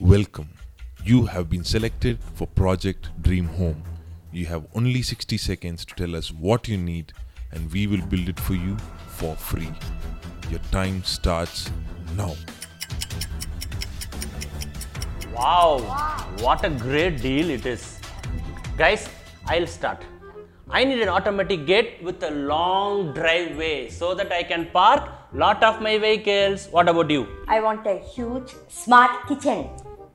Welcome. You have been selected for Project Dream Home. You have only 60 seconds to tell us what you need, and we will build it for you for free. Your time starts now. Wow, what a great deal it is. Guys, I'll start. I need an automatic gate with a long driveway so that I can park lot of my vehicles. What about you? I want a huge smart kitchen.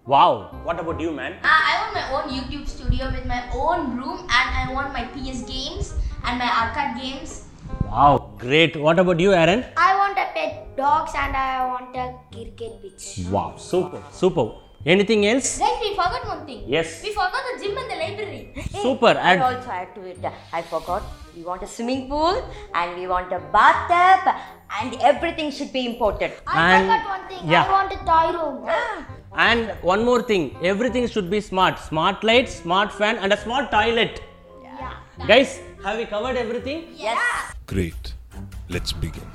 Wow, what about you, man? Uh, I want my own YouTube studio with my own room and I want my PS games and my arcade games. Wow, great. What about you, Aaron? I want a pet dogs and I want a cricket pitch. Wow, super, super. Anything else? Guys, we forgot one thing. Yes. We forgot the gym and the library. Super. I And also add to it. I forgot. We want a swimming pool and we want a bathtub and everything should be imported. I And- forgot one thing. yeah. I want a toy room. And one more thing. Everything should be smart. Smart lights, smart fan, and a smart toilet. Yeah. Guys, have we covered everything? Yes. Great. Let's begin.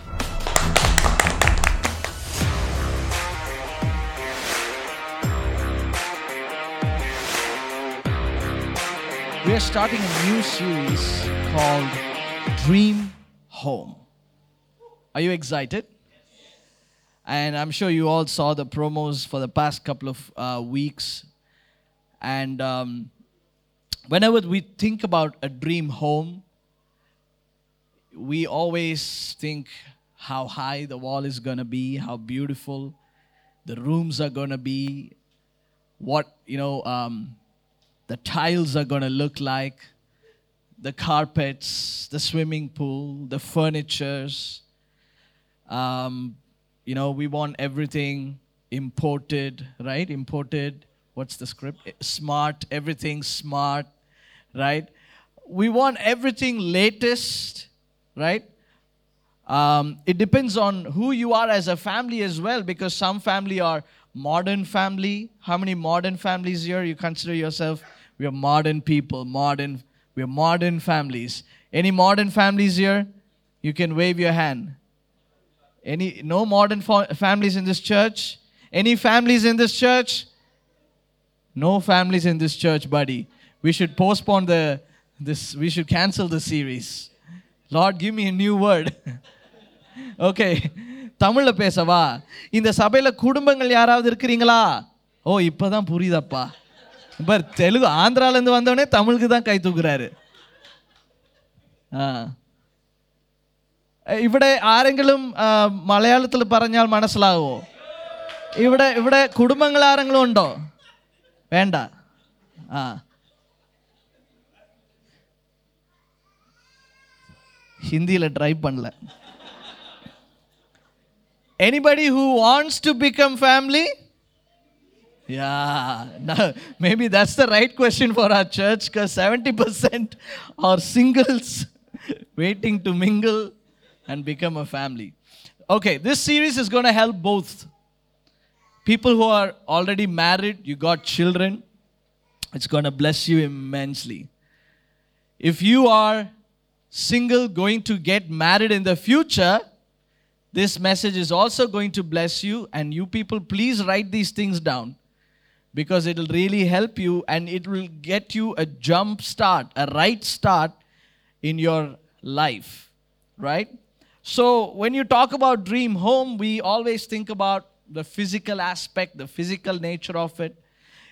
We are starting a new series called Dream Home. Are you excited? And I'm sure you all saw the promos for the past couple of uh, weeks. And um, whenever we think about a dream home, we always think how high the wall is going to be, how beautiful the rooms are going to be, what, you know, um, the tiles are going to look like, the carpets, the swimming pool, the furnitures. Um, you know, we want everything imported, right? Imported. What's the script? Smart, everything smart, right? We want everything latest, right? Um, it depends on who you are as a family as well, because some family are modern family. How many modern families here? You consider yourself we are modern people, modern. We are modern families. Any modern families here? You can wave your hand. Any no modern fa- families in this church? Any families in this church? No families in this church, buddy. We should postpone the this we should cancel the series. Lord, give me a new word. Okay, தமிழில் பேசவா இந்த சபையில் குடும்பங்கள் யாராவது இருக்கிறீங்களா ஓ இப்போ தான் புரியுதப்பா per Telugu ஆந்திராலேருந்து வந்தவொடனே தமிழுக்கு தான் கை தூக்குறாரு ஆ ഇവിടെ ആരെങ്കിലും ആ, മലയാളത്തിൽ പറഞ്ഞാൽ മനസ്സിലാവോ ഇവിടെ ഇവിടെ കുടുംബങ്ങൾ ആരെങ്കിലും ഉണ്ടോ വേണ്ട ആ ഹിന്ദിയിൽ ട്രൈ பண்ணல Anybody who wants to become family? Yeah, no, maybe that's the right question for our church because 70% are singles waiting to mingle and become a family. Okay, this series is going to help both people who are already married, you got children, it's going to bless you immensely. If you are single, going to get married in the future, this message is also going to bless you. And you people, please write these things down because it will really help you and it will get you a jump start, a right start in your life, right? So, when you talk about dream home, we always think about the physical aspect, the physical nature of it.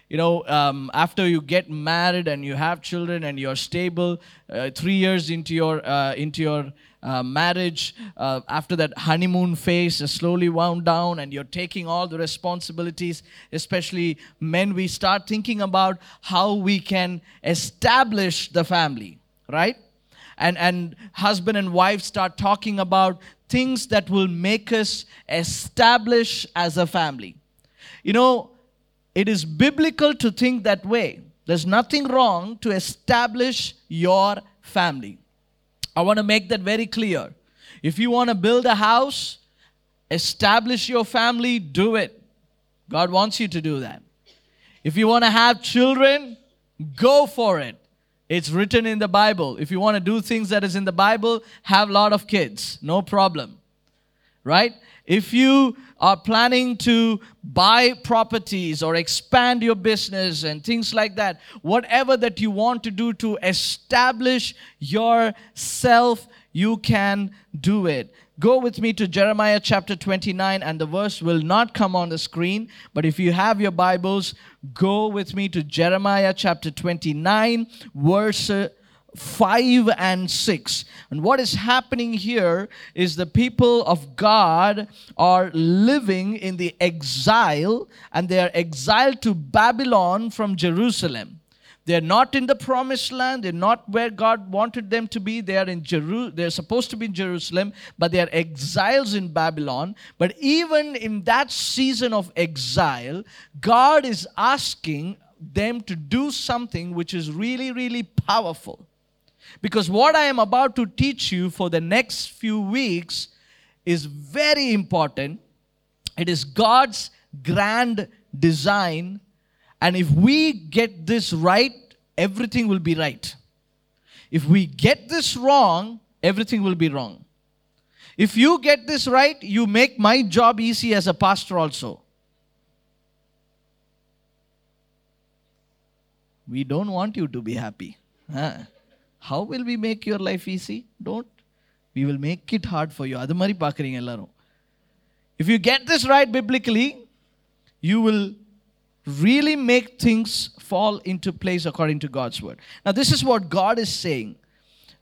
You know, um, after you get married and you have children and you're stable, uh, three years into your uh, into your uh, marriage, uh, after that honeymoon phase is slowly wound down and you're taking all the responsibilities, especially men, we start thinking about how we can establish the family, right? And and husband and wife start talking about things that will make us establish as a family. You know it is biblical to think that way. There's nothing wrong to establish your family. I want to make that very clear. If you want to build a house establish your family do it. God wants you to do that. If you want to have children go for it it's written in the bible if you want to do things that is in the bible have a lot of kids no problem right? If you are planning to buy properties or expand your business and things like that, whatever that you want to do to establish yourself, you can do it. Go with me to Jeremiah chapter 29, and the verse will not come on the screen. But if you have your Bibles, go with me to Jeremiah chapter 29, verse uh, 5 and 6. And what is happening here is the people of God are living in the exile, and they are exiled to Babylon from Jerusalem. They're not in the promised land. They're not where God wanted them to be. They are in Jeru- they're supposed to be in Jerusalem, but they are exiles in Babylon. But even in that season of exile, God is asking them to do something which is really, really powerful. Because what I am about to teach you for the next few weeks is very important. It is God's grand design and if we get this right, everything will be right. If we get this wrong, everything will be wrong. If you get this right, you make my job easy as a pastor also. We don't want you to be happy. Huh? How will we make your life easy? Don't. We will make it hard for you. அது மாதிரி பார்க்குறீங்க எல்லாரும் If you get this right biblically, you will really make things fall into place according to God's word. Now, this is what God is saying.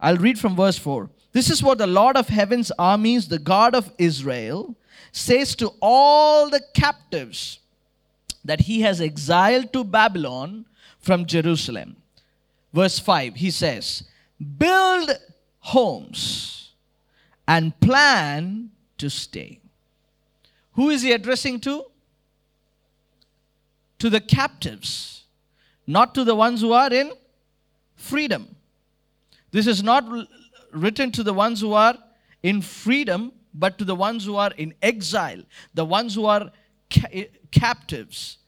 I'll read from verse 4. This is what the Lord of heaven's armies, the God of Israel, says to all the captives that he has exiled to Babylon from Jerusalem. Verse 5, he says, Build homes and plan to stay. Who is he addressing to? To the captives, not to the ones who are in freedom. This is not written to the ones who are in freedom, but to the ones who are in exile, the ones who are ca- eh, captives.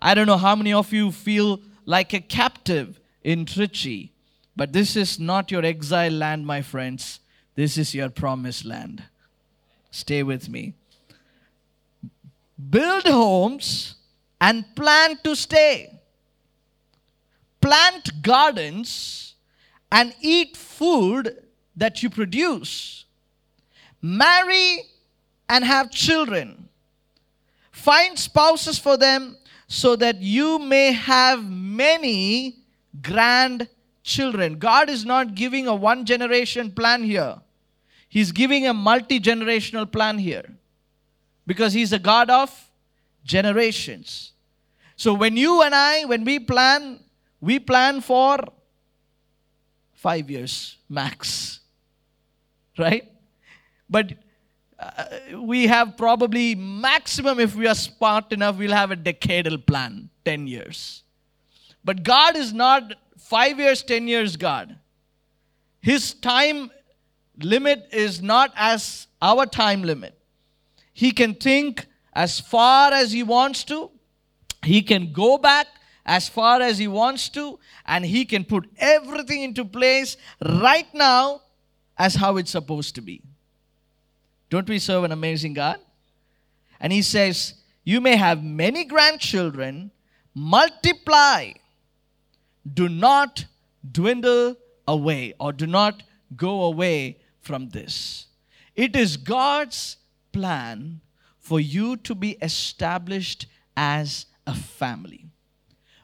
I don't know how many of you feel like a captive in Trichy, but this is not your exile land, my friends. This is your promised land. Stay with me. Build homes and plan to stay. Plant gardens and eat food that you produce. Marry and have children. Find spouses for them so that you may have many grandchildren. God is not giving a one generation plan here, He's giving a multi generational plan here because He's a God of generations. So when you and I, when we plan, we plan for five years max, right? But uh, we have probably maximum, if we are smart enough, we'll have a decadal plan, 10 years. But God is not five years, 10 years God. His time limit is not as our time limit. He can think as far as he wants to, he can go back as far as he wants to, and he can put everything into place right now as how it's supposed to be. Don't we serve an amazing God? And he says, You may have many grandchildren, multiply, do not dwindle away or do not go away from this. It is God's plan for you to be established as a family.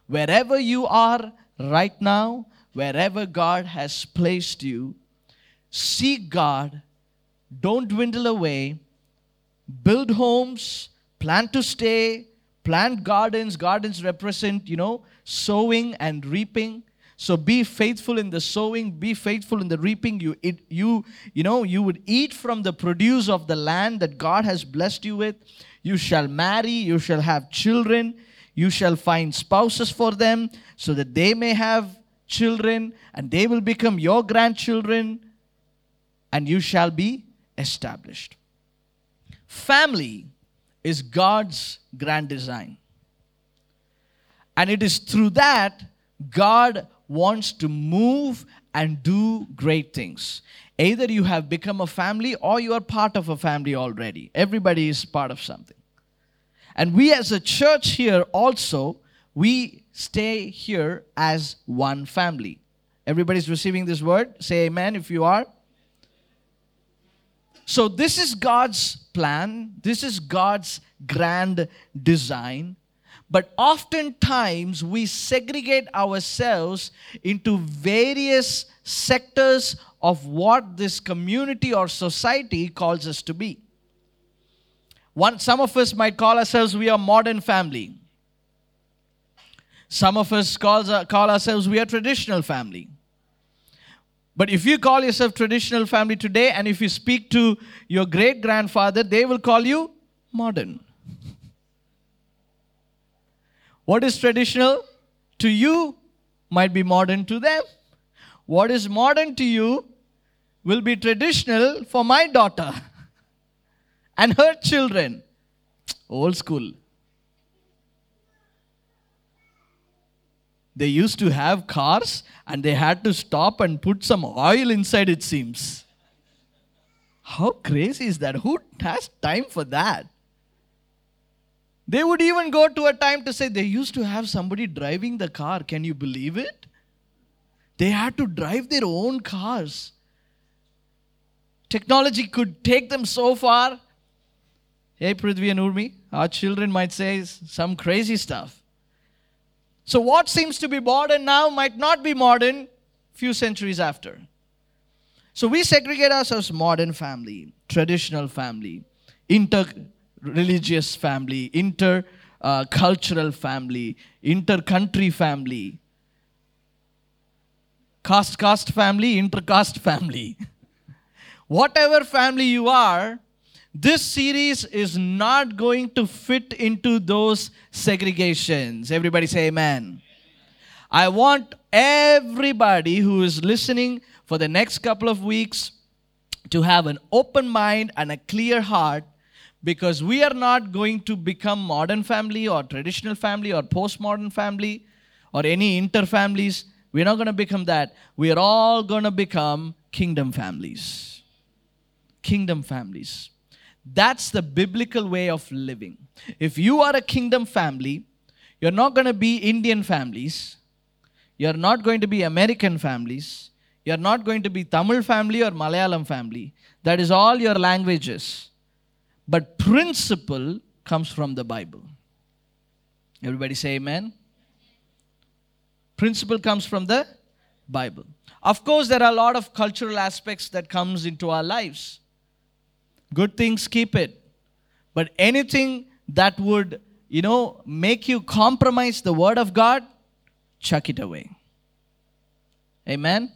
Wherever you are right now, wherever God has placed you, seek God, don't dwindle away, build homes, plan to stay, plant gardens. Gardens represent, you know, sowing and reaping. So be faithful in the sowing, be faithful in the reaping. You, it, you, you know, you would eat from the produce of the land that God has blessed you with. You shall marry, you shall have children, you shall find spouses for them, so that they may have children, and they will become your grandchildren, and you shall be established. Family is God's grand design. And it is through that God wants to move and do great things. Either you have become a family or you are part of a family already. Everybody is part of something. And we as a church here also, we stay here as one family. Everybody's receiving this word? Say amen if you are. So, this is God's plan, this is God's grand design. But oftentimes we segregate ourselves into various sectors of what this community or society calls us to be. One, some of us might call ourselves we are modern family. Some of us call, uh, call ourselves we are traditional family. But if you call yourself traditional family today and if you speak to your great grandfather, they will call you modern. What is traditional to you might be modern to them. What is modern to you will be traditional for my daughter and her children. Old school. They used to have cars and they had to stop and put some oil inside, it seems. How crazy is that? Who has time for that? They would even go to a time to say they used to have somebody driving the car. Can you believe it? They had to drive their own cars. Technology could take them so far. Hey, Prithvi and Urmi, our children might say some crazy stuff. So, what seems to be modern now might not be modern few centuries after. So, we segregate ourselves modern family, traditional family, inter religious family, inter uh, cultural family, inter country family, caste caste family, inter caste family. Whatever family you are, this series is not going to fit into those segregations. Everybody say amen. I want everybody who is listening for the next couple of weeks to have an open mind and a clear heart because we are not going to become modern family or traditional family or postmodern family or any inter families. We're not going to become that. We are all going to become kingdom families. Kingdom families. That's the biblical way of living. If you are a kingdom family, you're not going to be Indian families. You're not going to be American families. You're not going to be Tamil family or Malayalam family. That is all your languages. But principle comes from the Bible. Everybody say amen. Principle comes from the Bible. Of course, there are a lot of cultural aspects that comes into our lives. Good things, keep it. But anything that would, you know, make you compromise the word of God, chuck it away. Amen.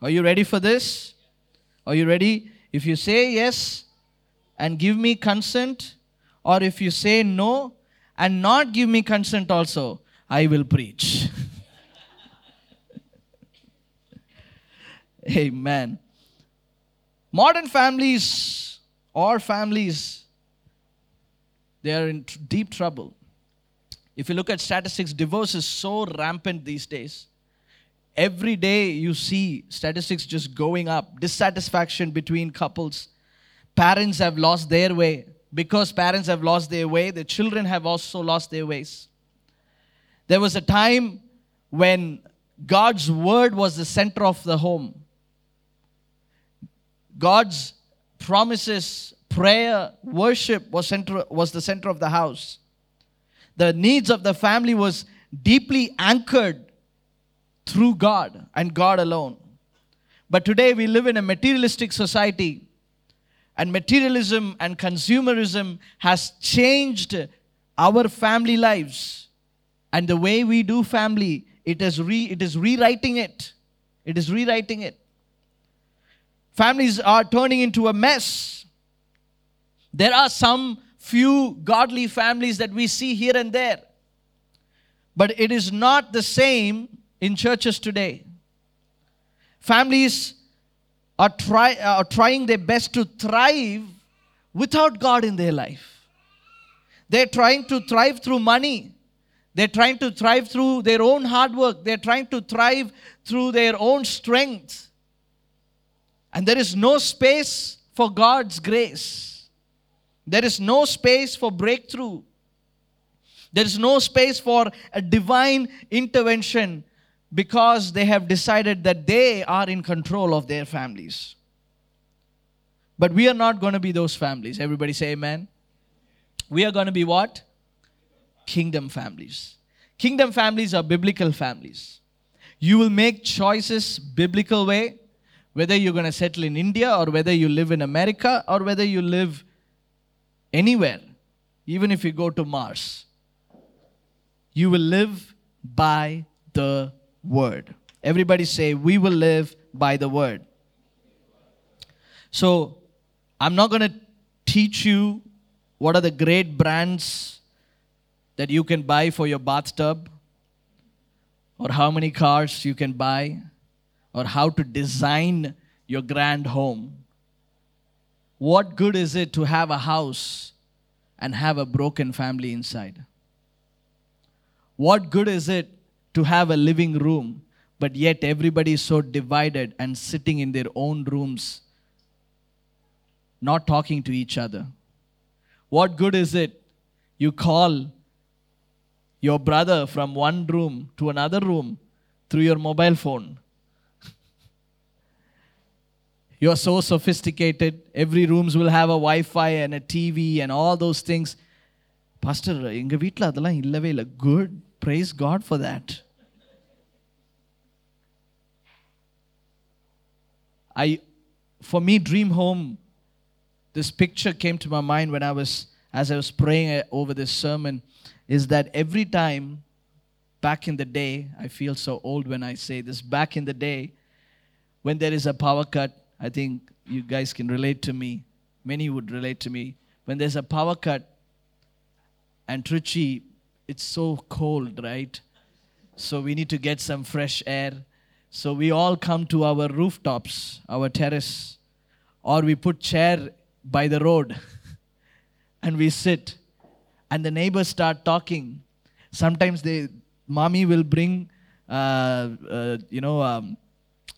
Are you ready for this? Are you ready? If you say yes, and give me consent, or if you say no and not give me consent also, I will preach. Amen. Modern families or families, they are in deep trouble. If you look at statistics, divorce is so rampant these days. Every day you see statistics just going up, dissatisfaction between couples parents have lost their way. Because parents have lost their way, the children have also lost their ways. There was a time when God's word was the center of the home. God's promises, prayer, worship was, center, was the center of the house. The needs of the family was deeply anchored through God and God alone. But today we live in a materialistic society and materialism and consumerism has changed our family lives and the way we do family it is re, it is rewriting it it is rewriting it families are turning into a mess there are some few godly families that we see here and there but it is not the same in churches today families are, try, are trying their best to thrive without God in their life. They're trying to thrive through money. They're trying to thrive through their own hard work. They're trying to thrive through their own strength. And there is no space for God's grace. There is no space for breakthrough. There is no space for a divine intervention because they have decided that they are in control of their families. But we are not going to be those families. Everybody say amen. We are going to be what? Kingdom families. Kingdom families are biblical families. You will make choices biblical way, whether you're going to settle in India or whether you live in America or whether you live anywhere, even if you go to Mars. You will live by the word. Everybody say, We will live by the word. So, I'm not going to teach you what are the great brands that you can buy for your bathtub, or how many cars you can buy, or how to design your grand home. What good is it to have a house and have a broken family inside? What good is it to have a living room, but yet everybody is so divided and sitting in their own rooms, not talking to each other? What good is it you call your brother from one room to another room through your mobile phone? You are so sophisticated. Every rooms will have a Wi-Fi and a TV and all those things. Pastor எங்கள் வீட்டில் அதெல்லாம் இல்லவே இல்லை good price God for that I, for me, dream home, this picture came to my mind when I was, as I was praying uh, over this sermon, is that every time back in the day, I feel so old when I say this, back in the day, when there is a power cut, I think you guys can relate to me. Many would relate to me. When there's a power cut and Trichy, it's so cold, right? So we need to get some fresh air. So we all come to our rooftops, our terrace, or we put chair by the road and we sit and the neighbors start talking. Sometimes they, mommy will bring, uh, uh, you know, um,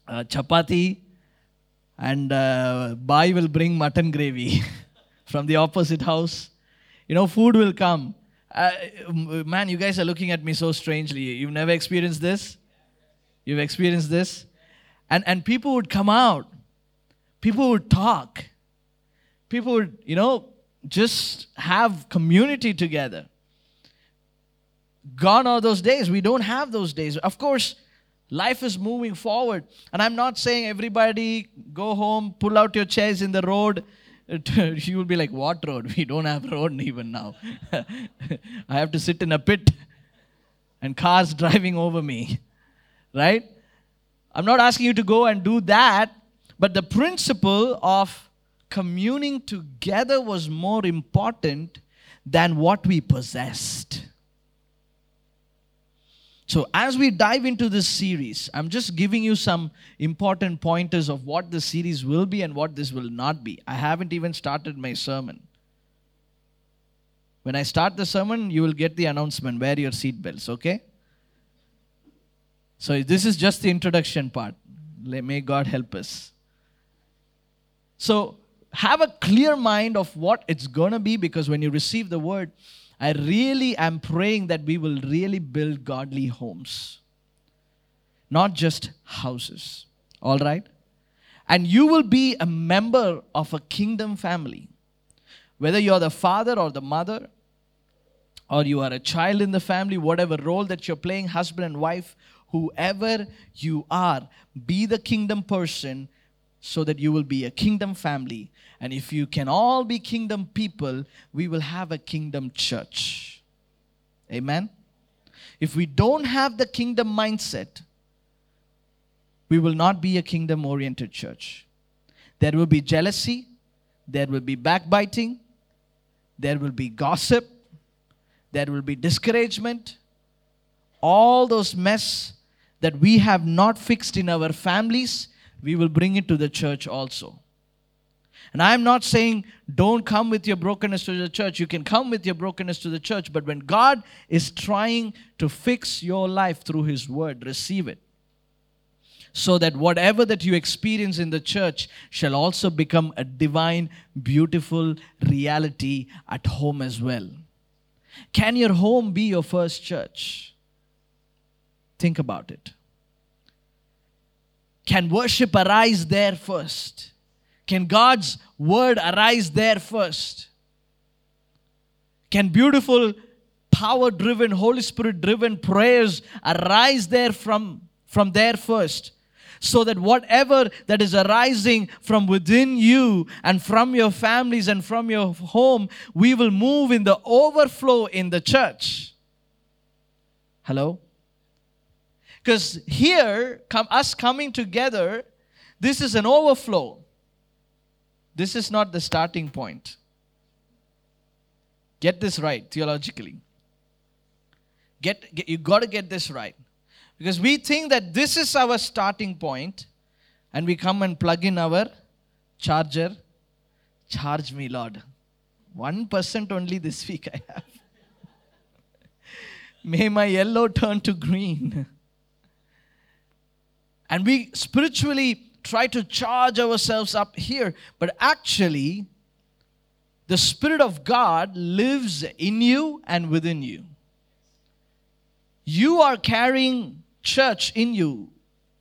uh, chapati and uh, Bai will bring mutton gravy from the opposite house. You know, food will come. Uh, man, you guys are looking at me so strangely. You've never experienced this? You've experienced this? And, and people would come out. People would talk. People would, you know, just have community together. Gone are those days. We don't have those days. Of course, life is moving forward. And I'm not saying everybody go home, pull out your chairs in the road. you will be like, what road? We don't have road even now. I have to sit in a pit and cars driving over me. Right? I'm not asking you to go and do that, but the principle of communing together was more important than what we possessed. So, as we dive into this series, I'm just giving you some important pointers of what the series will be and what this will not be. I haven't even started my sermon. When I start the sermon, you will get the announcement wear your seatbelts, okay? So, this is just the introduction part. May God help us. So, have a clear mind of what it's going to be because when you receive the word, I really am praying that we will really build godly homes, not just houses. All right? And you will be a member of a kingdom family. Whether you're the father or the mother, or you are a child in the family, whatever role that you're playing, husband and wife, whoever you are, be the kingdom person so that you will be a kingdom family. And if you can all be kingdom people, we will have a kingdom church. Amen. If we don't have the kingdom mindset, we will not be a kingdom oriented church. There will be jealousy, there will be backbiting, there will be gossip, there will be discouragement, all those mess that we have not fixed in our families, we will bring it to the church also. And I'm not saying don't come with your brokenness to the church. You can come with your brokenness to the church, but when God is trying to fix your life through His word, receive it. so that whatever that you experience in the church shall also become a divine, beautiful reality at home as well. Can your home be your first church? Think about it. Can worship arise there first? Can God's word arise there first? Can beautiful, power driven, Holy Spirit driven prayers arise there from, from there first? So that whatever that is arising from within you and from your families and from your home, we will move in the overflow in the church. Hello? Because here, come, us coming together, this is an overflow. This is not the starting point. Get this right theologically. Get, get you got to get this right. Because we think that this is our starting point, and we come and plug in our charger. Charge me, Lord. 1% only this week I have. May my yellow turn to green. And we spiritually try to charge ourselves up here, but actually, the Spirit of God lives in you and within you. You are carrying church in you.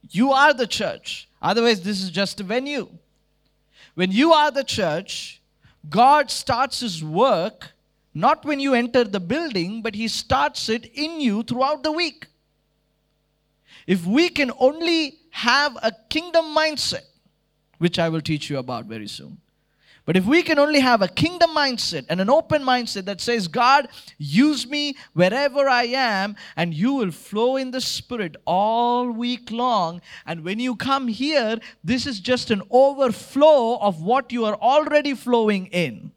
You are the church. Otherwise, this is just a venue. When you are the church, God starts His work not when you enter the building, but He starts it in you throughout the week. If we can only have a kingdom mindset, which I will teach you about very soon. But if we can only have a kingdom mindset and an open mindset that says, God, use me wherever I am, and you will flow in the Spirit all week long. And when you come here, this is just an overflow of what you are already flowing in.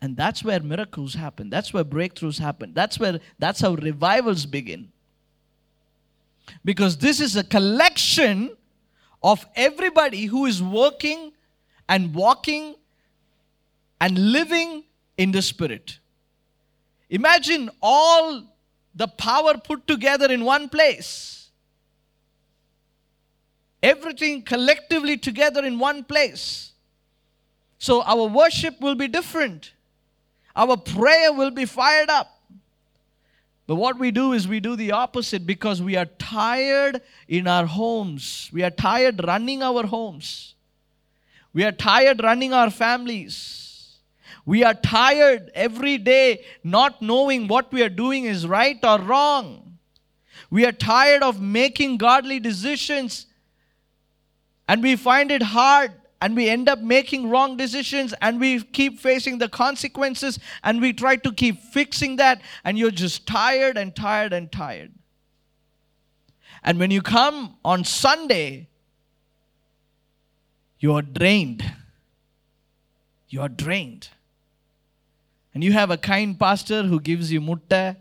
And that's where miracles happen. That's where breakthroughs happen. That's where that's how revivals begin. Because this is a collection of everybody who is working and walking and living in the Spirit. Imagine all the power put together in one place. Everything collectively together in one place. So our worship will be different. Our prayer will be fired up. But what we do is we do the opposite because we are tired in our homes. We are tired running our homes. We are tired running our families. We are tired every day not knowing what we are doing is right or wrong. We are tired of making godly decisions and we find it hard and we end up making wrong decisions and we keep facing the consequences and we try to keep fixing that and you're just tired and tired and tired. And when you come on Sunday, you are drained. You are drained. And you have a kind pastor who gives you mutta,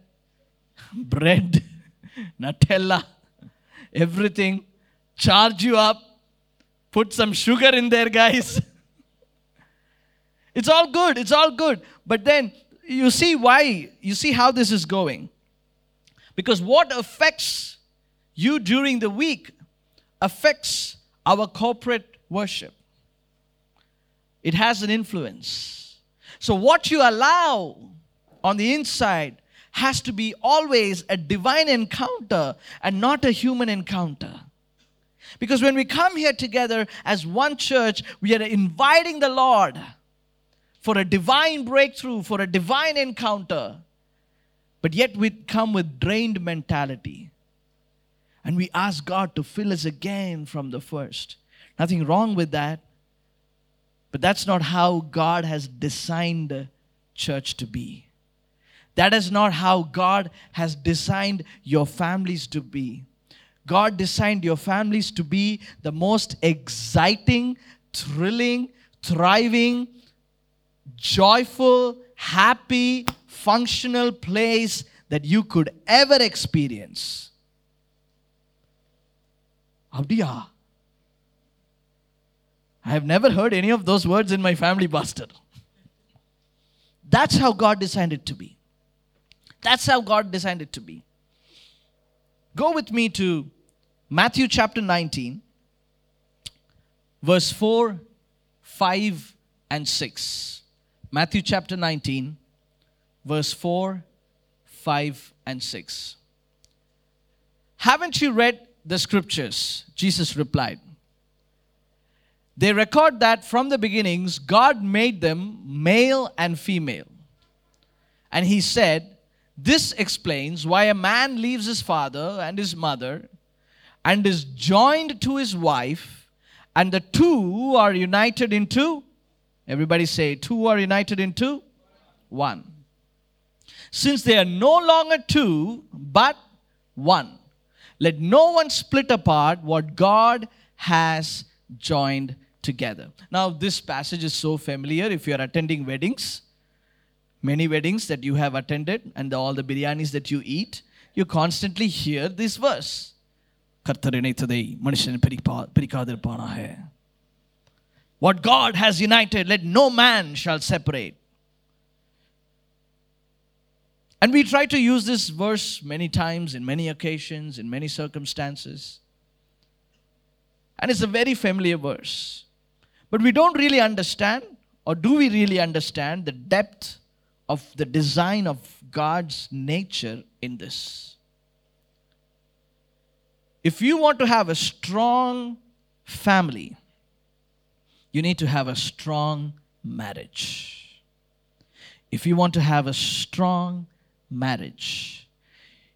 bread, Nutella, everything, charge you up, Put some sugar in there, guys. it's all good. It's all good. But then you see why, you see how this is going. Because what affects you during the week affects our corporate worship. It has an influence. So, what you allow on the inside has to be always a divine encounter and not a human encounter. Because when we come here together as one church, we are inviting the Lord for a divine breakthrough, for a divine encounter. But yet we come with drained mentality. And we ask God to fill us again from the first. Nothing wrong with that. But that's not how God has designed the church to be. That is not how God has designed your families to be. God designed your families to be the most exciting, thrilling, thriving, joyful, happy, functional place that you could ever experience. Abdiya. I have never heard any of those words in my family, Pastor. That's how God designed it to be. That's how God designed it to be. Go with me to Matthew chapter 19, verse 4, 5, and 6. Matthew chapter 19, verse 4, 5, and 6. Haven't you read the scriptures? Jesus replied. They record that from the beginnings, God made them male and female. And he said, This explains why a man leaves his father and his mother and is joined to his wife, and the two are united into, everybody say, two are united into one. Since they are no longer two, but one. Let no one split apart what God has joined together. Now, this passage is so familiar if you are attending weddings, many weddings that you have attended, and all the biryanis that you eat, you constantly hear this verse. கர்த்தர் இணைத்ததை மனுஷன் பிரிப்பா பிரிக்காதிருப்பானாக What God has united, let no man shall separate. And we try to use this verse many times, in many occasions, in many circumstances. And it's a very familiar verse. But we don't really understand, or do we really understand, the depth of the design of God's nature in this. If you want to have a strong family, you need to have a strong marriage. If you want to have a strong marriage,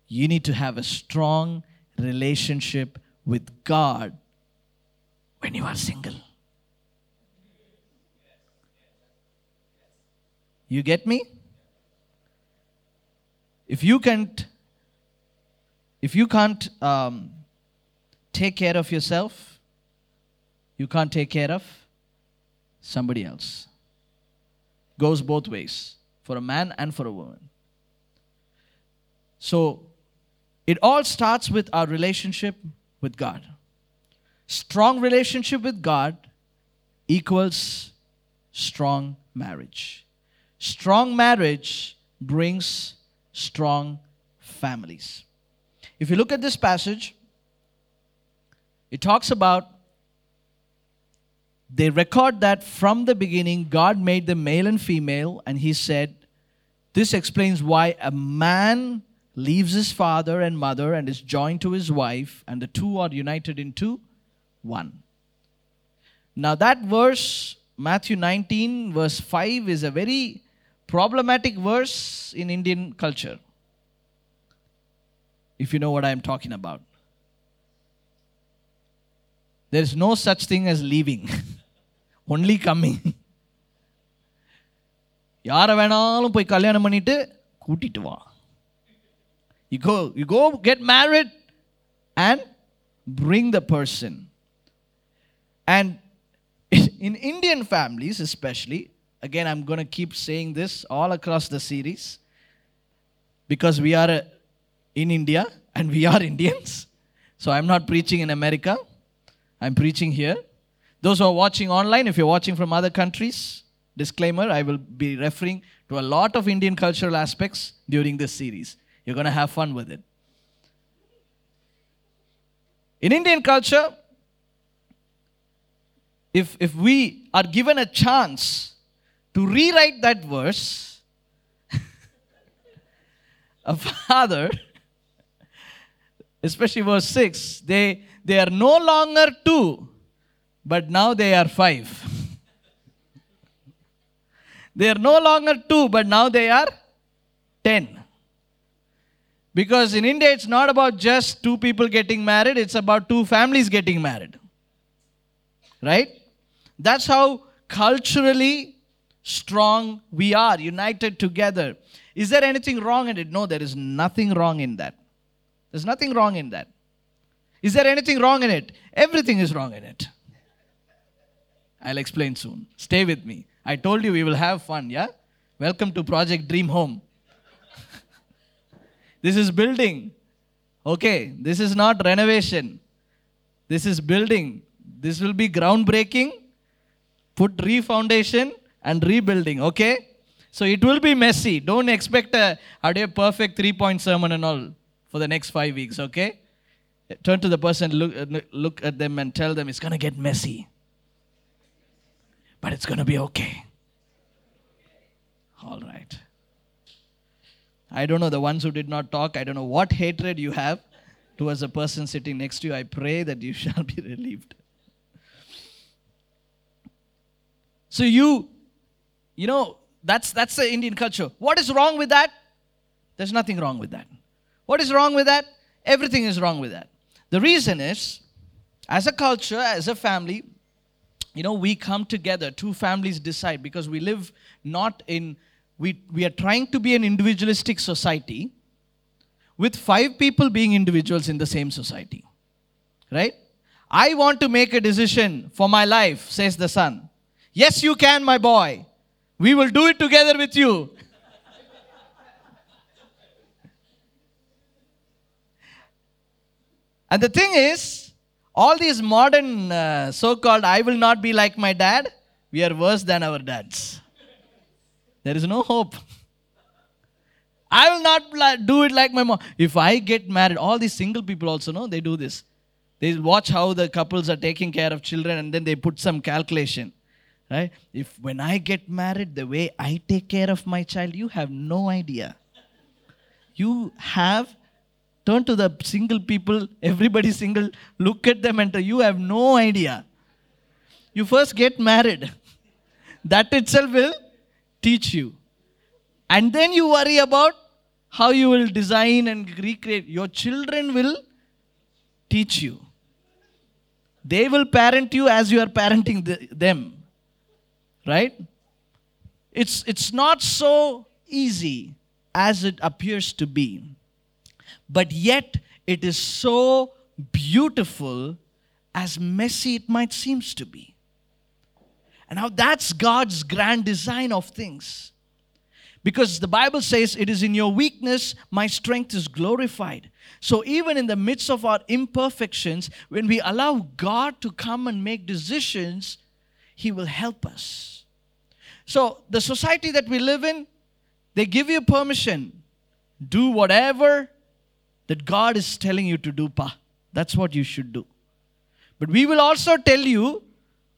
you need to have a strong relationship with God when you are single. You get me? If you can't, if you can't um, take care of yourself, you can't take care of somebody else. Goes both ways for a man and for a woman. So it all starts with our relationship with God. Strong relationship with God equals strong marriage. Strong marriage brings strong families. If you look at this passage, it talks about they record that from the beginning God made them male and female, and He said, This explains why a man leaves his father and mother and is joined to his wife, and the two are united into one. Now, that verse, Matthew 19, verse 5, is a very problematic verse in Indian culture. If you know what I am talking about. There is no such thing as leaving, only coming. யாரை வேணாலும் போய் கல்யாணம் பண்ணிட்டு கூட்டிட்டு வா you go you go get married and bring the person and in indian families especially again i'm going to keep saying this all across the series because we are uh, in india and we are indians so i'm not preaching in america i'm preaching here. Those who are watching online if you're watching from other countries disclaimer i will be referring to a lot of indian cultural aspects during this series. You're going to have fun with it. In indian culture if, if we are given a chance to rewrite that verse, a father, especially verse 6, they, they are no longer two, but now they are five. they are no longer two, but now they are ten. Because in India, it's not about just two people getting married, it's about two families getting married. Right? That's how culturally strong we are, united together. Is there anything wrong in it? No, there is nothing wrong in that. There's nothing wrong in that. Is there anything wrong in it? Everything is wrong in it. I'll explain soon. Stay with me. I told you we will have fun, yeah? Welcome to Project Dream Home. this is building. Okay, this is not renovation. This is building. This will be groundbreaking. Put refoundation and rebuilding, okay? So it will be messy. Don't expect a, a perfect three point sermon and all for the next five weeks, okay? Turn to the person, look, uh, look at them, and tell them it's going to get messy. But it's going to be okay. All right. I don't know the ones who did not talk. I don't know what hatred you have towards a person sitting next to you. I pray that you shall be relieved. So you, you know, that's that's the Indian culture. What is wrong with that? There's nothing wrong with that. What is wrong with that? Everything is wrong with that. The reason is, as a culture, as a family, you know, we come together, two families decide because we live not in, we, we are trying to be an individualistic society with five people being individuals in the same society. Right? I want to make a decision for my life, says the son. Yes, you can, my boy. We will do it together with you. And the thing is, all these modern uh, so called I will not be like my dad, we are worse than our dads. There is no hope. I will not do it like my mom. If I get married, all these single people also know they do this. They watch how the couples are taking care of children and then they put some calculation. Right? If when I get married, the way I take care of my child, you have no idea. You have turn to the single people, everybody single, look at them and you have no idea. You first get married. That itself will teach you. And then you worry about how you will design and recreate. Your children will teach you. They will parent you as you are parenting the, them. Right? It's, it's not so easy as it appears to be. But yet, it is so beautiful as messy it might seem to be. And now that's God's grand design of things. Because the Bible says, It is in your weakness my strength is glorified. So, even in the midst of our imperfections, when we allow God to come and make decisions, He will help us. So, the society that we live in, they give you permission. Do whatever that God is telling you to do, pa. That's what you should do. But we will also tell you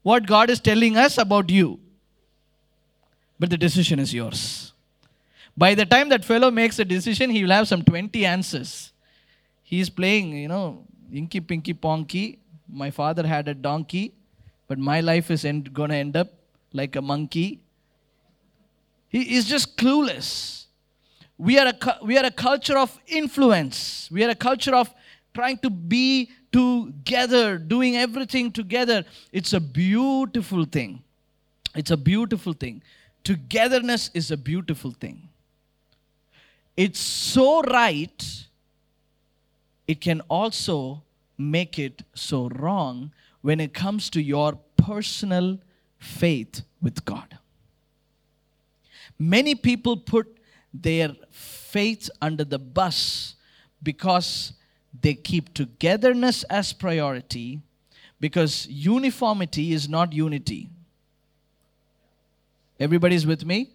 what God is telling us about you. But the decision is yours. By the time that fellow makes a decision, he will have some 20 answers. He is playing, you know, Inky Pinky Ponky. My father had a donkey, but my life is end, gonna end up like a monkey. He is just clueless. We are, a, we are a culture of influence. We are a culture of trying to be together, doing everything together. It's a beautiful thing. It's a beautiful thing. Togetherness is a beautiful thing it's so right, it can also make it so wrong when it comes to your personal faith with God. Many people put their faith under the bus because they keep togetherness as priority because uniformity is not unity. Everybody's with me?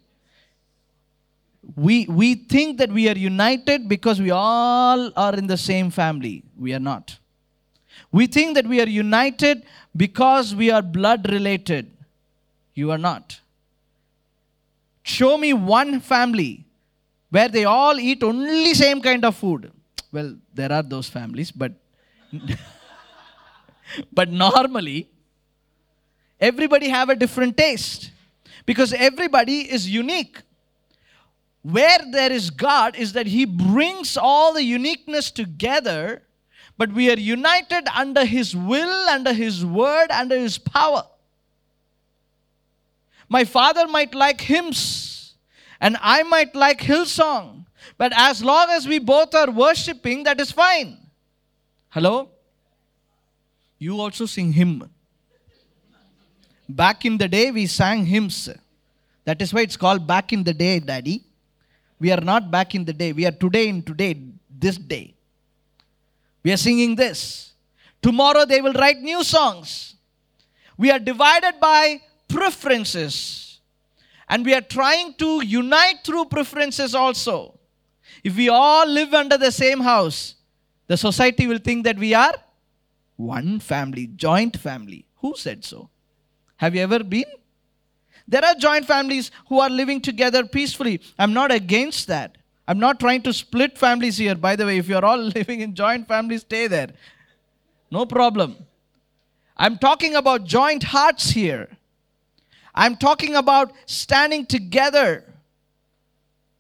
we, we think that we are united because we all are in the same family. We are not. We think that we are united because we are blood related. You are not. Show me one family where they all eat only same kind of food. Well, there are those families, but but normally everybody have a different taste because everybody is unique where there is God is that He brings all the uniqueness together, but we are united under His will, under His word, under His power. My father might like hymns, and I might like Hillsong, but as long as we both are worshiping, that is fine. Hello? You also sing hymn. Back in the day, we sang hymns. That is why it's called back in the day, Daddy. We are not back in the day. We are today in today, this day. We are singing this. Tomorrow they will write new songs. We are divided by preferences. And we are trying to unite through preferences also. If we all live under the same house, The society will think that we are one family, joint family. Who said so? Have you ever been? There are joint families who are living together peacefully. I'm not against that. I'm not trying to split families here. By the way, if you're all living in joint families, stay there. No problem. I'm talking about joint hearts here. I'm talking about standing together.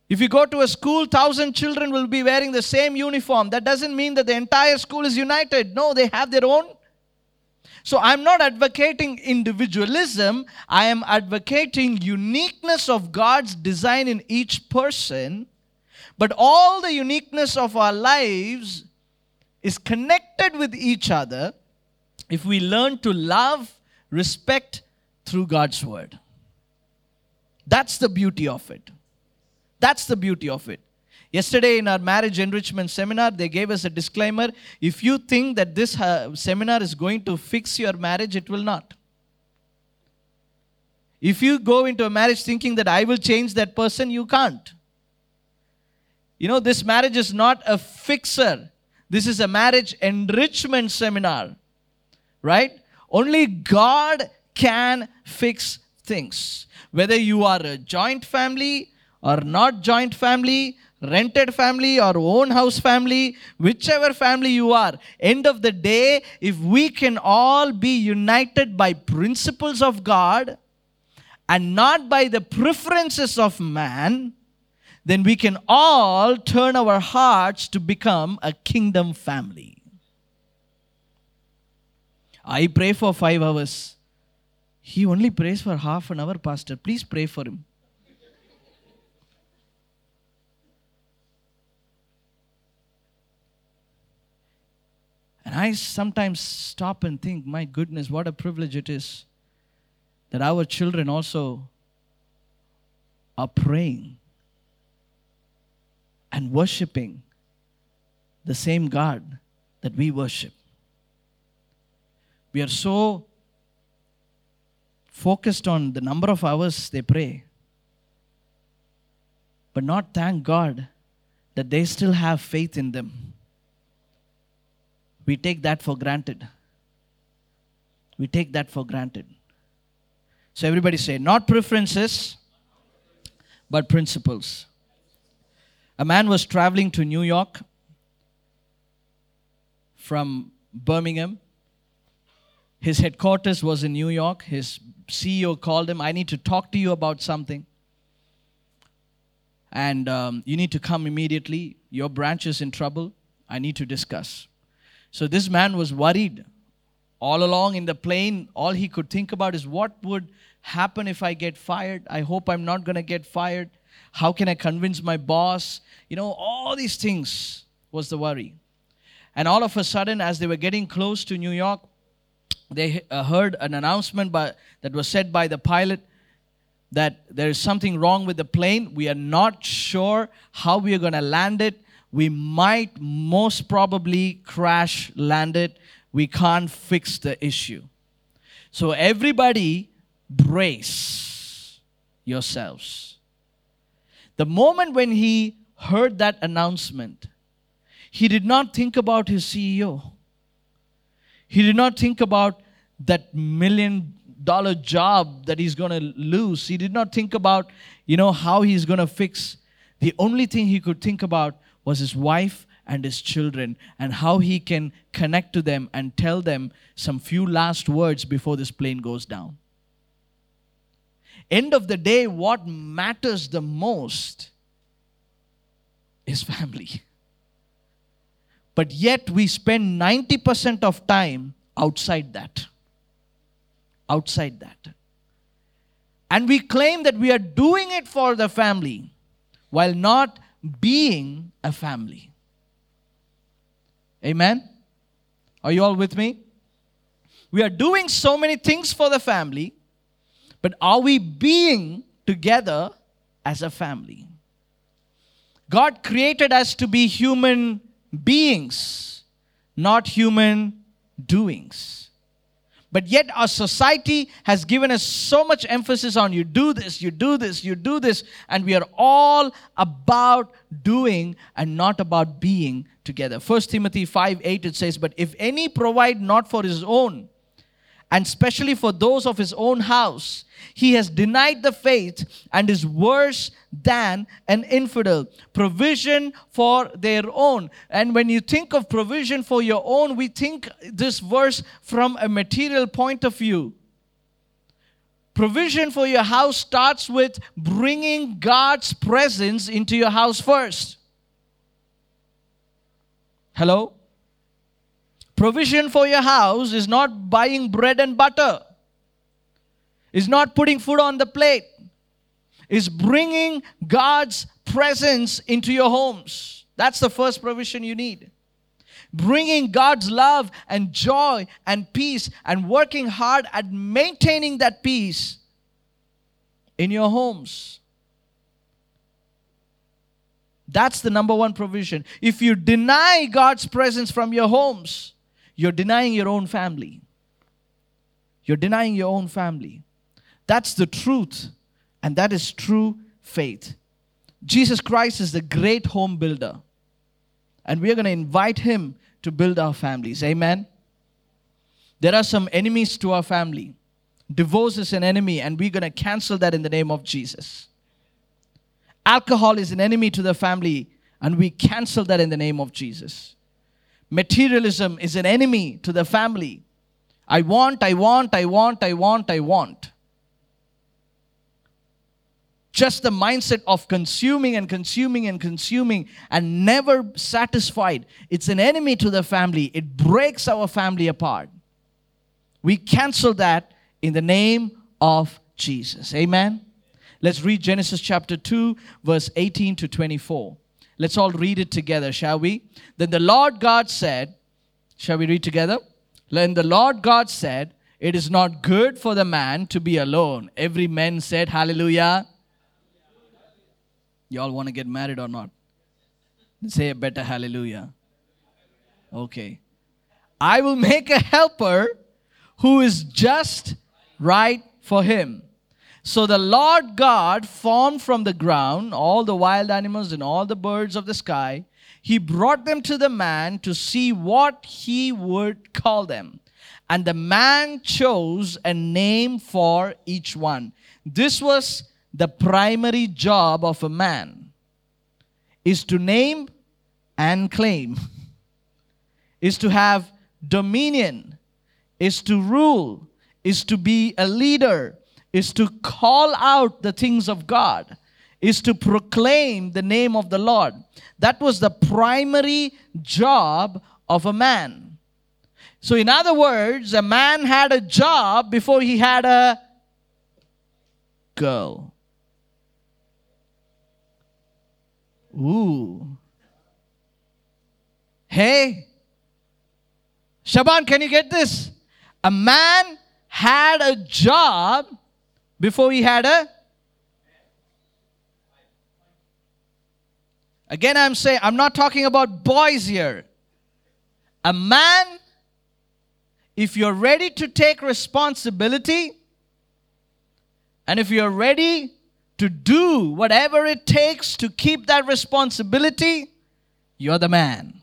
If you go to a school, thousand children will be wearing the same uniform. That doesn't mean that the entire school is united. No, they have their own. So I'm not advocating individualism. I am advocating uniqueness of God's design in each person. But all the uniqueness of our lives is connected with each other if we learn to love, respect through God's word. That's the beauty of it. That's the beauty of it. Yesterday, in our marriage enrichment seminar, they gave us a disclaimer. If you think that this uh, seminar is going to fix your marriage, it will not. If you go into a marriage thinking that I will change that person, you can't. You know, this marriage is not a fixer, this is a marriage enrichment seminar, right? Only God can fix things. Whether you are a joint family or not joint family, rented family or own house family, whichever family you are, end of the day, if we can all be united by principles of God and not by the preferences of man, then we can all turn our hearts to become a kingdom family. I pray for five hours. He only prays for half an hour, Pastor. Please pray for him. And I sometimes stop and think, my goodness, what a privilege it is that our children also are praying and worshiping the same God that we worship. We are so focused on the number of hours they pray, but not thank God that they still have faith in them. We take that for granted. We take that for granted. So, everybody say, not preferences, but principles. A man was traveling to New York from Birmingham. His headquarters was in New York. His CEO called him, I need to talk to you about something. And um, you need to come immediately. Your branch is in trouble. I need to discuss. So this man was worried. All along in the plane, all he could think about is what would happen if I get fired? I hope I'm not going to get fired. How can I convince my boss? You know, all these things was the worry. And all of a sudden, as they were getting close to New York, they uh, heard an announcement by, that was said by the pilot that there is something wrong with the plane. We are not sure how we are going to land it we might most probably crash land it. We can't fix the issue. So, everybody, brace yourselves. The moment when he heard that announcement, he did not think about his CEO. He did not think about that million dollar job that he's going to lose. He did not think about, you know, how he's going to fix. The only thing he could think about was his wife and his children and how he can connect to them and tell them some few last words before this plane goes down. End of the day, what matters the most is family. But yet, we spend 90% of time outside that. Outside that. And we claim that we are doing it for the family while not being a family. Amen? Are you all with me? We are doing so many things for the family, but are we being together as a family? God created us to be human beings, not human doings. But yet, our society has given us so much emphasis on you do this, you do this, you do this, and we are all about doing and not about being together. 1 Timothy 5 8 it says, But if any provide not for his own, and especially for those of his own house, he has denied the faith and is worse than an infidel. Provision for their own. And when you think of provision for your own, we think this verse from a material point of view. Provision for your house starts with bringing God's presence into your house first. Hello? Provision for your house is not buying bread and butter, is not putting food on the plate, is bringing God's presence into your homes. That's the first provision you need. Bringing God's love and joy and peace and working hard at maintaining that peace in your homes. That's the number one provision. If you deny God's presence from your homes, you're denying your own family. You're denying your own family. That's the truth, and that is true faith. Jesus Christ is the great home builder, and we are going to invite him to build our families. Amen. There are some enemies to our family. Divorce is an enemy, and we're going to cancel that in the name of Jesus. Alcohol is an enemy to the family, and we cancel that in the name of Jesus. Materialism is an enemy to the family. I want, I want, I want, I want, I want. Just the mindset of consuming and consuming and consuming and never satisfied. It's an enemy to the family. It breaks our family apart. We cancel that in the name of Jesus. Amen. Let's read Genesis chapter 2, verse 18 to 24. Let's all read it together, shall we? Then the Lord God said, Shall we read together? Then the Lord God said, It is not good for the man to be alone. Every man said, Hallelujah. Y'all want to get married or not? Say a better hallelujah. Okay. I will make a helper who is just right for him. So the Lord God formed from the ground all the wild animals and all the birds of the sky. He brought them to the man to see what he would call them. And the man chose a name for each one. This was the primary job of a man is to name and claim is to have dominion is to rule is to be a leader is to call out the things of God, is to proclaim the name of the Lord. That was the primary job of a man. So, in other words, a man had a job before he had a girl. Ooh. Hey, Shaban, can you get this? A man had a job before he had a Again, I'm saying, I'm not talking about boys here. A man, if you're ready to take responsibility, and if you're ready to do whatever it takes to keep that responsibility, you're the man.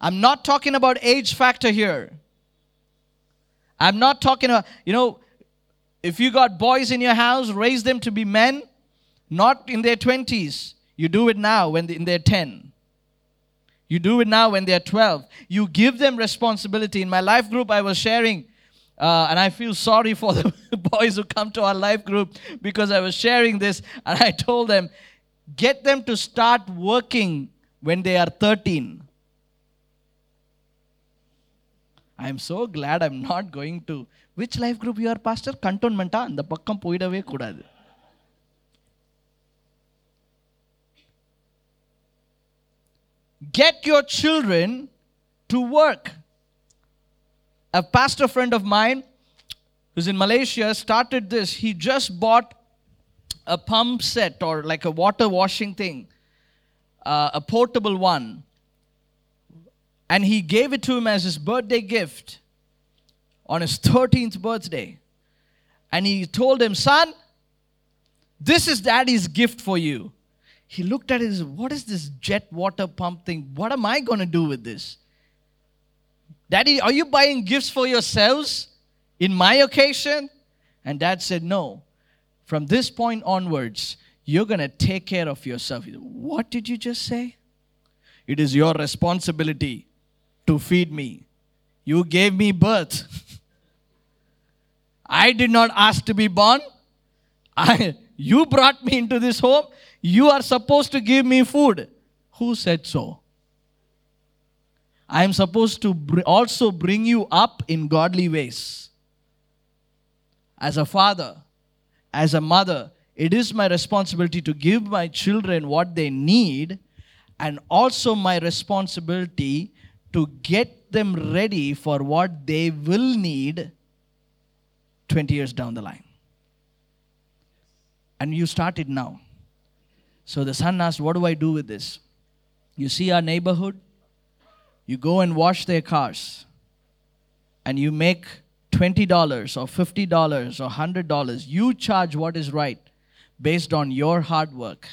I'm not talking about age factor here. I'm not talking about, you know, if you got boys in your house, raise them to be men, not in their 20s. You do it now when in their 10. You do it now when they're 12. You give them responsibility. In my life group, I was sharing, uh, and I feel sorry for the boys who come to our life group because I was sharing this, and I told them, get them to start working when they are 13. I'm so glad I'm not going to which life group your pastor கண்டோன்மெண்ட்டா அந்த பக்கம் போயிடவே கூடாது get your children to work. A pastor friend of mine who's in Malaysia started this. He just bought a pump set or like a water washing thing, uh, a portable one. And he gave it to him as his birthday gift on his 13th birthday. And he told him, Son, this is daddy's gift for you. He looked at his, what is this jet water pump thing? What am I going to do with this? Daddy, are you buying gifts for yourselves in my occasion? And dad said, No. From this point onwards, you're going to take care of yourself. What did you just say? It is your responsibility to feed me. You gave me birth. I did not ask to be born. I, you brought me into this home. You are supposed to give me food. Who said so? I am supposed to br- also bring you up in godly ways. As a father, as a mother, it is my responsibility to give my children what they need, and also my responsibility to get them ready for what they will need 20 years down the line. And you start it now. So the son asked, What do I do with this? You see our neighborhood? You go and wash their cars, and you make $20 or $50 or $100. You charge what is right based on your hard work.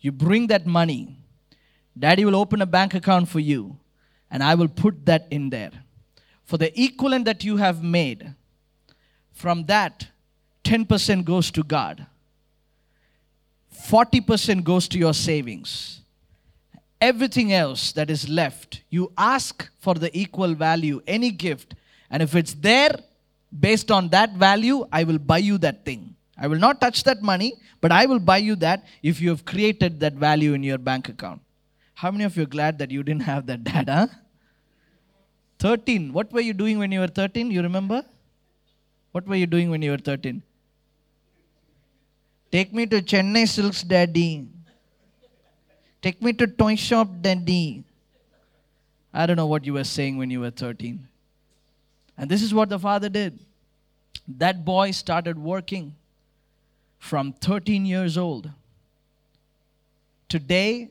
You bring that money. Daddy will open a bank account for you, and I will put that in there. For the equivalent that you have made, from that, 10% goes to God, 40% goes to your savings. Everything else that is left, you ask for the equal value, any gift, and if it's there, based on that value, I will buy you that thing. I will not touch that money, but I will buy you that if you have created that value in your bank account. How many of you are glad that you didn't have that huh? 13. What were you doing when you were 13? You remember? What were you doing when you were 13? Take me to Chennai Silks, daddy. Take me to toy shop, daddy. I don't know what you were saying when you were 13. And this is what the father did. That boy started working from 13 years old. Today,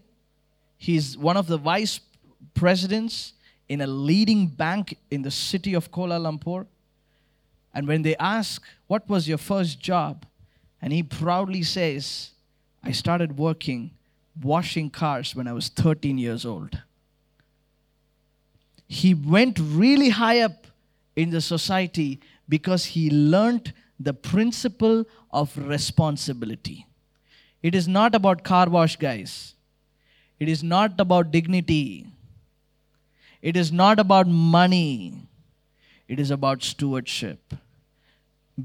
he's one of the vice presidents in a leading bank in the city of Kuala Lumpur. And when they ask, What was your first job? And he proudly says, I started working washing cars when I was 13 years old. He went really high up in the society because he learned the principle of responsibility. It is not about car wash, guys. It is not about dignity. It is not about money. It is about stewardship.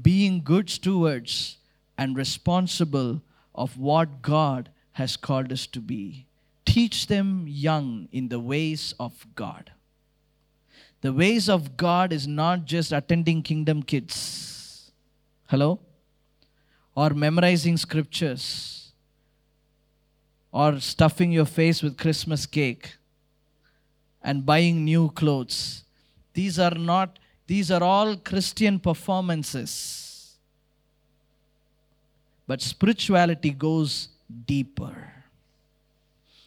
Being good stewards and responsible of what God has called us to be. Teach them young in the ways of God. The ways of God is not just attending kingdom kids. Hello? Or memorizing scriptures. Or stuffing your face with Christmas cake and buying new clothes. These are not, these are all Christian performances. But spirituality goes deeper,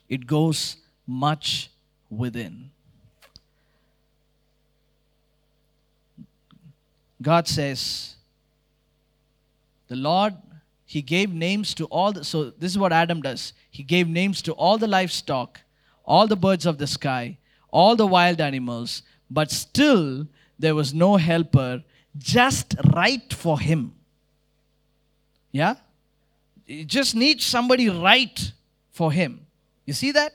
it goes much within. God says, the Lord, He gave names to all the, so this is what Adam does. He gave names to all the livestock, all the birds of the sky, all the wild animals, but still there was no helper just right for him. Yeah? It just needs somebody right for him. You see that?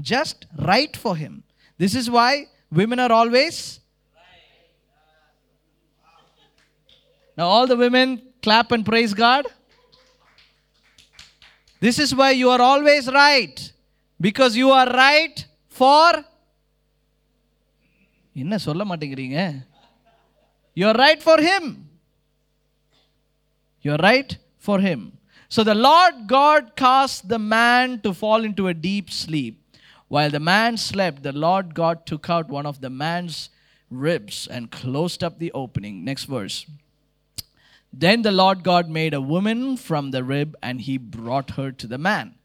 Just right for him. This is why women are always. Now, all the women clap and praise God. This is why you are always right. Because you are right for. என்ன சொல்ல மாட்டேங்கிறீங்க you are right for him you are right for him so the Lord God cost the man to fall in to a deep sleep while the man slept, the Lord God took out one of the man's ribs and closed up the opening. Next verse. Then the Lord God made a woman from the rib and he brought her to the man.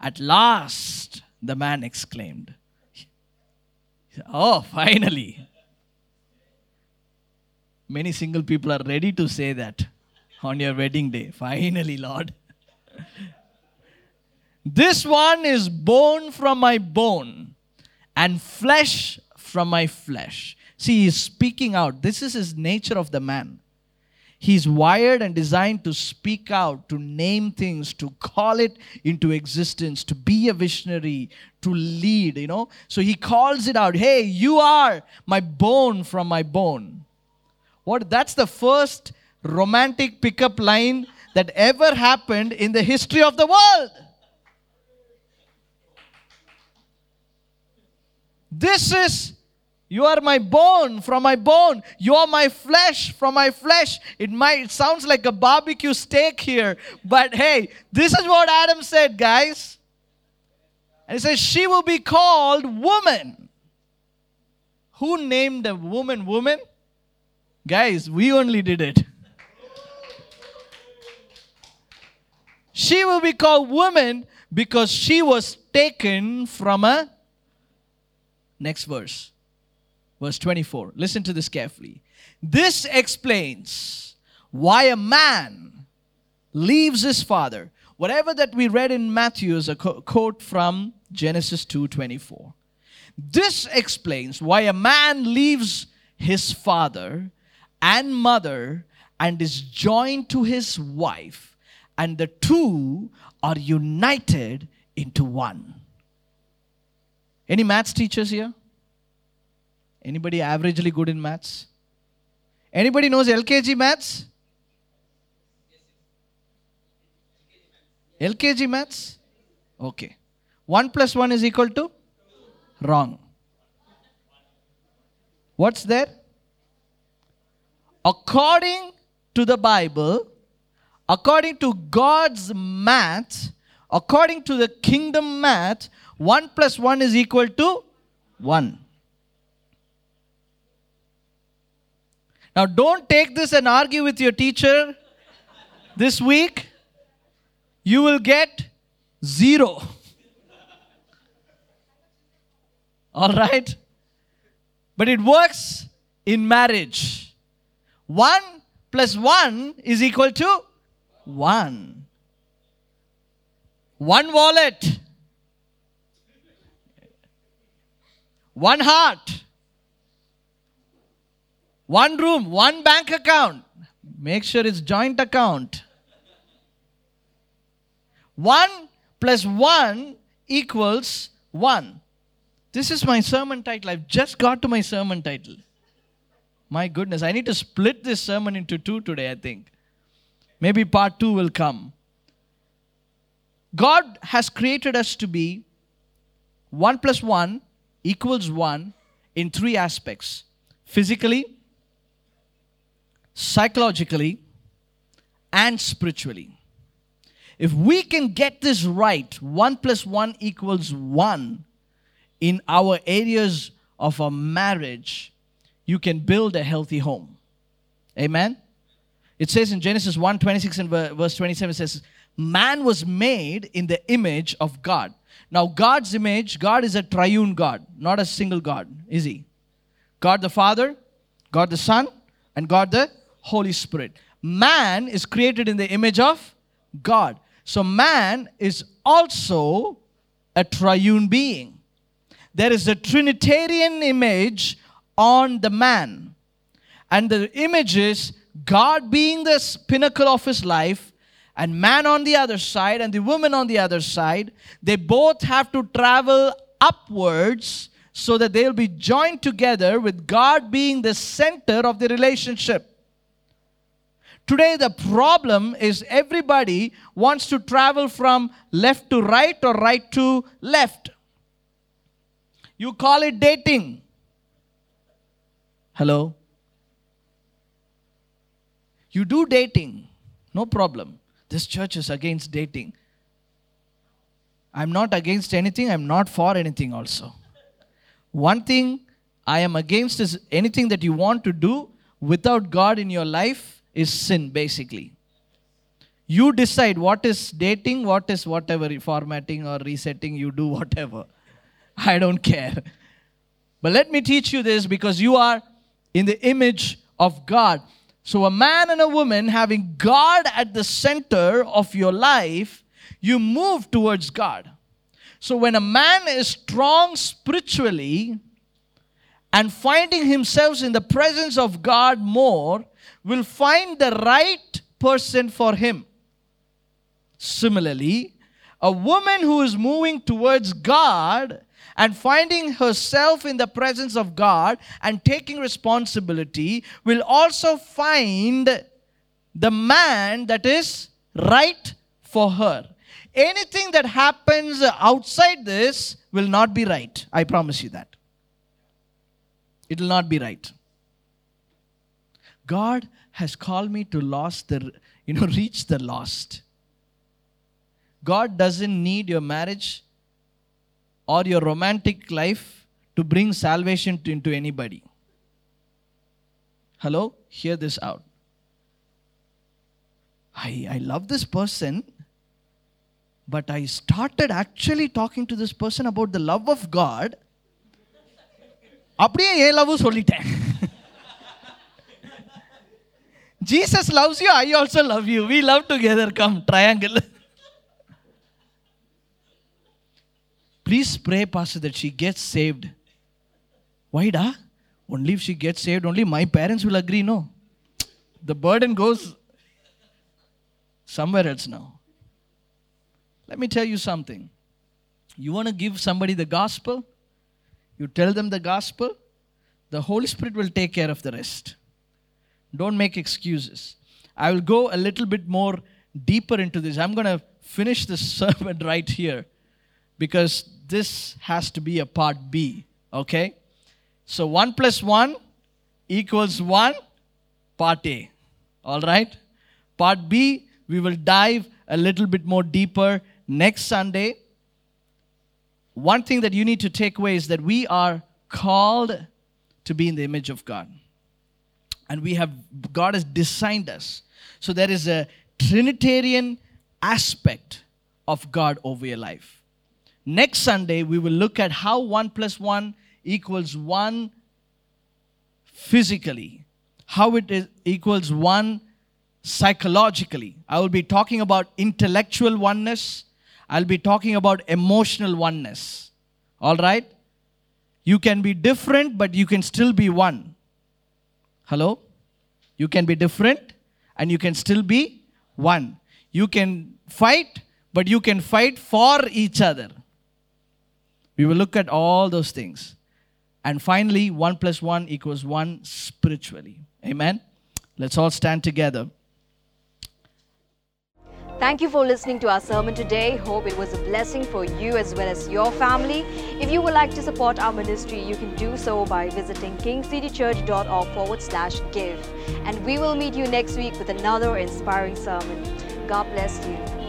At last, the man exclaimed, Oh, finally. Many single people are ready to say that on your wedding day. Finally, Lord. This one is bone from my bone and flesh from my flesh. See, he's speaking out. This is his nature of the man. He's wired and designed to speak out, to name things, to call it into existence, to be a visionary, to lead, you know. So he calls it out Hey, you are my bone from my bone. What? That's the first romantic pickup line that ever happened in the history of the world. This is, you are my bone from my bone. You are my flesh from my flesh. It might, it sounds like a barbecue steak here, but hey, this is what Adam said, guys. And he says, she will be called woman. Who named a woman woman? Guys, we only did it. She will be called woman because she was taken from a. Next verse. Verse 24. Listen to this carefully. This explains why a man leaves his father. Whatever that we read in Matthew is a co- quote from Genesis 2:24. This explains why a man leaves his father and mother and is joined to his wife and the two are united into one. Any maths teachers here? Anybody averagely good in maths? Anybody knows LKG maths? LKG maths? Okay. 1 plus 1 is equal to? Wrong. What's there? According to the Bible, according to God's math, according to the kingdom math, 1 plus 1 is equal to 1. Now, don't take this and argue with your teacher this week. You will get zero. All right? But it works in marriage. 1 plus 1 is equal to 1. One wallet. One heart. One room, one bank account. Make sure it's joint account. 1 plus 1 equals 1. This is my sermon title. I've just got to my sermon title. My goodness, I need to split this sermon into two today, I think. Maybe part two will come. God has created us to be 1 plus 1 equals 1 in three aspects physically, psychologically, and spiritually. If we can get this right, 1 plus 1 equals 1 in our areas of our marriage, you can build a healthy home. Amen? It says in Genesis 1 26 and verse 27, it says, Man was made in the image of God. Now, God's image, God is a triune God, not a single God, is He? God the Father, God the Son, and God the Holy Spirit. Man is created in the image of God. So, man is also a triune being. There is a Trinitarian image on the man. And the image is God being the pinnacle of his life, and man on the other side, and the woman on the other side. They both have to travel upwards so that they'll be joined together with God being the center of the relationship. Today, the problem is everybody wants to travel from left to right or right to left. You call it dating. Hello? You do dating, no problem. This church is against dating. I'm not against anything, I'm not for anything also. One thing I am against is anything that you want to do without God in your life is sin, basically. You decide what is dating, what is whatever, formatting or resetting, you do whatever. I don't care. But let me teach you this because you are in the image of God. So, a man and a woman having God at the center of your life, you move towards God. So, when a man is strong spiritually and finding himself in the presence of God more, will find the right person for him. Similarly, a woman who is moving towards God and finding herself in the presence of God and taking responsibility will also find the man that is right for her. Anything that happens outside this will not be right. I promise you that. It will not be right. God has called me to lost the you know reach the lost. God doesn't need your marriage or your romantic life to bring salvation to, into anybody. Hello? Hear this out. I, I love this person, but I started actually talking to this person about the love of God. அப்படியே ஏன் love சொல்லிட்டேன் Jesus loves you, I also love you. We love together. Come, triangle. Please pray, Pastor, that she gets saved. Why, da? Only if she gets saved, only my parents will agree, no? The burden goes somewhere else now. Let me tell you something. You want to give somebody the gospel? You tell them the gospel, the Holy Spirit will take care of the rest. Don't make excuses. I will go a little bit more deeper into this. I'm going to finish this sermon right here because this has to be a part B. Okay? So 1 plus 1 equals 1, part A. All right? Part B, we will dive a little bit more deeper next Sunday. One thing that you need to take away is that we are called to be in the image of God. And we have, God has designed us. So there is a Trinitarian aspect of God over your life. Next Sunday, we will look at how 1 plus 1 equals 1 physically, how it is, equals 1 psychologically. I will be talking about intellectual oneness, I'll be talking about emotional oneness. All right? You can be different, but you can still be one. Hello? You can be different and you can still be one. You can fight, but you can fight for each other. We will look at all those things. And finally, 1 plus 1 equals 1 spiritually. Amen? Let's all stand together. Thank you for listening to our sermon today. Hope it was a blessing for you as well as your family. If you would like to support our ministry, you can do so by visiting kingcitychurch.org forward slash give. And we will meet you next week with another inspiring sermon. God bless you.